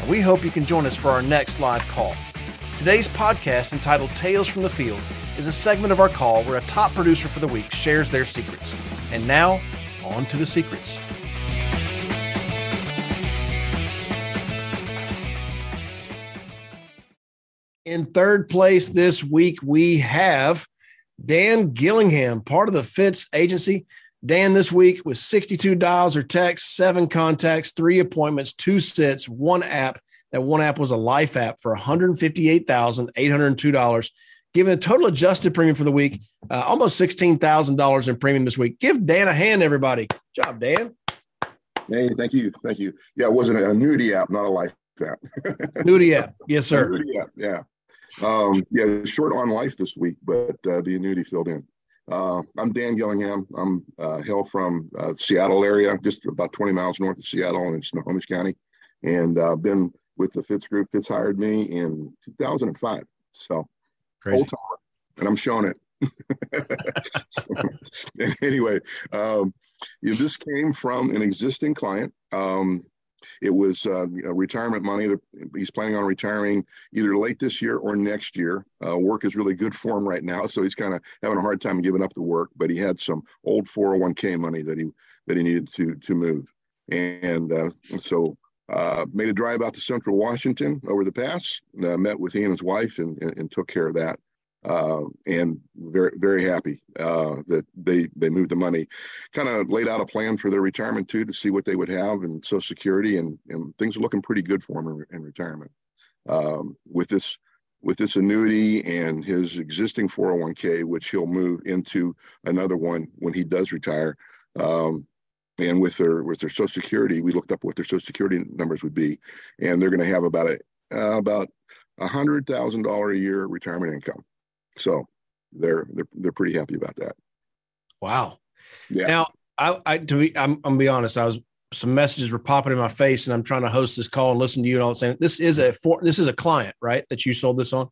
and we hope you can join us for our next live call. Today's podcast, entitled Tales from the Field, is a segment of our call where a top producer for the week shares their secrets. And now, on to the secrets. In third place this week, we have Dan Gillingham, part of the Fitz agency. Dan this week with 62 dials or texts, seven contacts, three appointments, two sits, one app. That one app was a life app for $158,802 giving a total adjusted premium for the week, uh, almost $16,000 in premium this week. Give Dan a hand, everybody. Good job, Dan. Hey, thank you. Thank you. Yeah, it wasn't a nudity app, not a life app. nudity app. Yes, sir. Nudity app. Yeah. Um, yeah, short on life this week, but uh, the annuity filled in. Uh, I'm Dan Gillingham. I'm uh, hail from uh, Seattle area, just about 20 miles north of Seattle and in Snohomish County, and I've uh, been with the Fitz Group. Fitz hired me in 2005. So Crazy. timer, and I'm showing it. anyway, um, you know, this came from an existing client. Um, it was uh, retirement money. He's planning on retiring either late this year or next year. Uh, work is really good for him right now, so he's kind of having a hard time giving up the work. But he had some old 401k money that he that he needed to to move, and uh, so uh, made a drive out to Central Washington over the pass. Uh, met with he and his wife and, and, and took care of that. Uh, and very very happy uh, that they they moved the money. Kind of laid out a plan for their retirement too to see what they would have and Social Security and and things are looking pretty good for them in, in retirement. Um, with this with this annuity and his existing 401k, which he'll move into another one when he does retire. Um, and with their with their Social Security, we looked up what their Social Security numbers would be, and they're going to have about a uh, about a hundred thousand dollar a year retirement income. So they're they're they're pretty happy about that. Wow. Yeah. Now I, I to be I'm, I'm gonna be honest. I was some messages were popping in my face, and I'm trying to host this call and listen to you and all the same. This is a for this is a client, right? That you sold this on.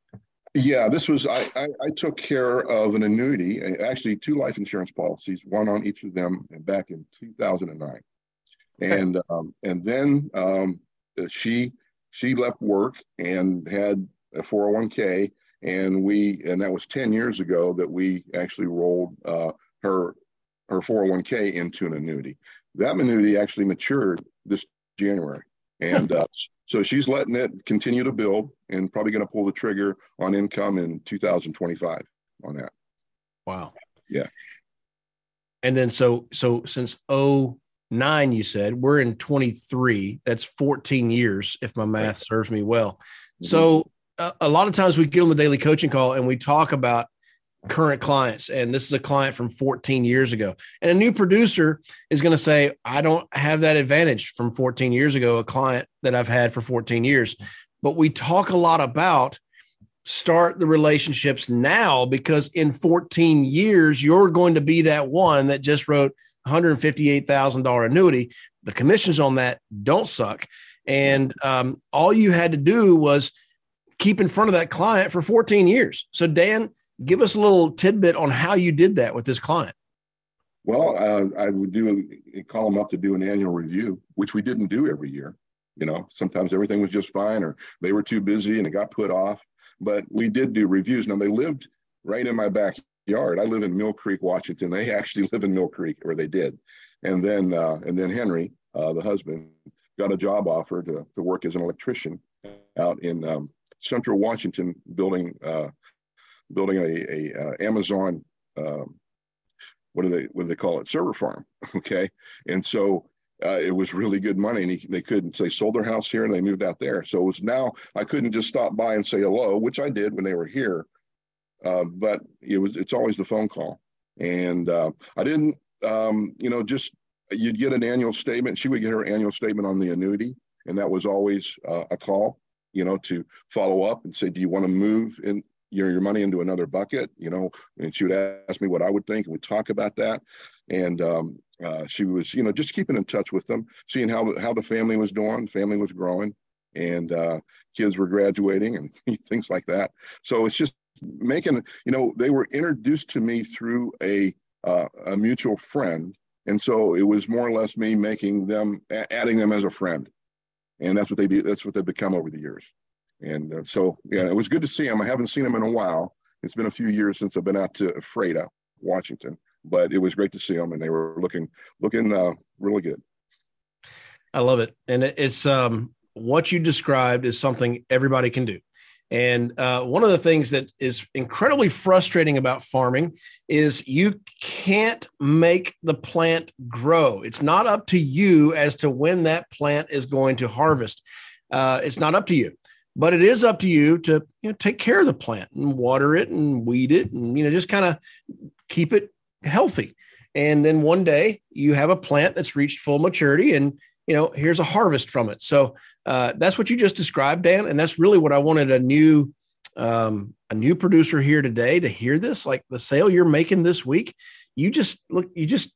Yeah, this was I, I, I took care of an annuity, actually two life insurance policies, one on each of them, back in 2009, and um, and then um, she she left work and had a 401k, and we and that was 10 years ago that we actually rolled uh, her her 401k into an annuity. That annuity actually matured this January, and uh, so she's letting it continue to build and probably going to pull the trigger on income in 2025 on that. Wow. Yeah. And then so so since 09 you said we're in 23 that's 14 years if my math serves me well. Mm-hmm. So a lot of times we get on the daily coaching call and we talk about current clients and this is a client from 14 years ago. And a new producer is going to say i don't have that advantage from 14 years ago a client that i've had for 14 years. But we talk a lot about start the relationships now because in 14 years you're going to be that one that just wrote $158,000 annuity. The commissions on that don't suck. And um, all you had to do was keep in front of that client for 14 years so dan give us a little tidbit on how you did that with this client. Well, uh, I would do call them up to do an annual review, which we didn't do every year. You know, sometimes everything was just fine, or they were too busy and it got put off. But we did do reviews. Now they lived right in my backyard. I live in Mill Creek, Washington. They actually live in Mill Creek, or they did. And then, uh, and then Henry, uh, the husband, got a job offer to, to work as an electrician out in um, Central Washington, building uh, building a, a uh, Amazon, um, what do they what do they call it, server farm? Okay, and so uh, it was really good money, and he, they couldn't. They sold their house here and they moved out there. So it was now I couldn't just stop by and say hello, which I did when they were here, uh, but it was it's always the phone call, and uh, I didn't, um, you know, just you'd get an annual statement. She would get her annual statement on the annuity, and that was always uh, a call, you know, to follow up and say, do you want to move in your your money into another bucket? You know, and she would ask me what I would think, and we'd talk about that. And um, uh, she was, you know, just keeping in touch with them, seeing how how the family was doing. Family was growing, and uh, kids were graduating, and things like that. So it's just making, you know, they were introduced to me through a uh, a mutual friend, and so it was more or less me making them, adding them as a friend, and that's what they. That's what they've become over the years. And uh, so, yeah, it was good to see them. I haven't seen them in a while. It's been a few years since I've been out to Ephrata, Washington but it was great to see them, and they were looking looking uh, really good. I love it, and it's um, what you described is something everybody can do. And uh, one of the things that is incredibly frustrating about farming is you can't make the plant grow. It's not up to you as to when that plant is going to harvest. Uh, it's not up to you, but it is up to you to you know, take care of the plant and water it and weed it and you know just kind of keep it healthy. And then one day you have a plant that's reached full maturity and you know here's a harvest from it. So uh, that's what you just described, Dan, and that's really what I wanted a new um, a new producer here today to hear this. Like the sale you're making this week, you just look, you just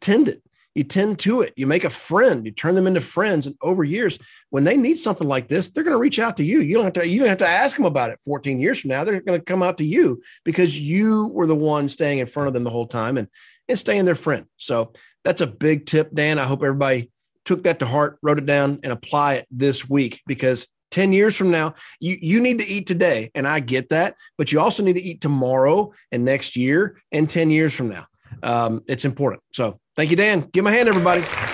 tend it. You tend to it. You make a friend. You turn them into friends and over years when they need something like this they're going to reach out to you. You don't have to you don't have to ask them about it 14 years from now. They're going to come out to you because you were the one staying in front of them the whole time and and staying their friend. So that's a big tip dan. I hope everybody took that to heart wrote it down and apply it this week because 10 years from now, you, you need to eat today. And I get that, but you also need to eat tomorrow and next year and 10 years from now. Um, it's important. So Thank you, Dan. Give him a hand, everybody.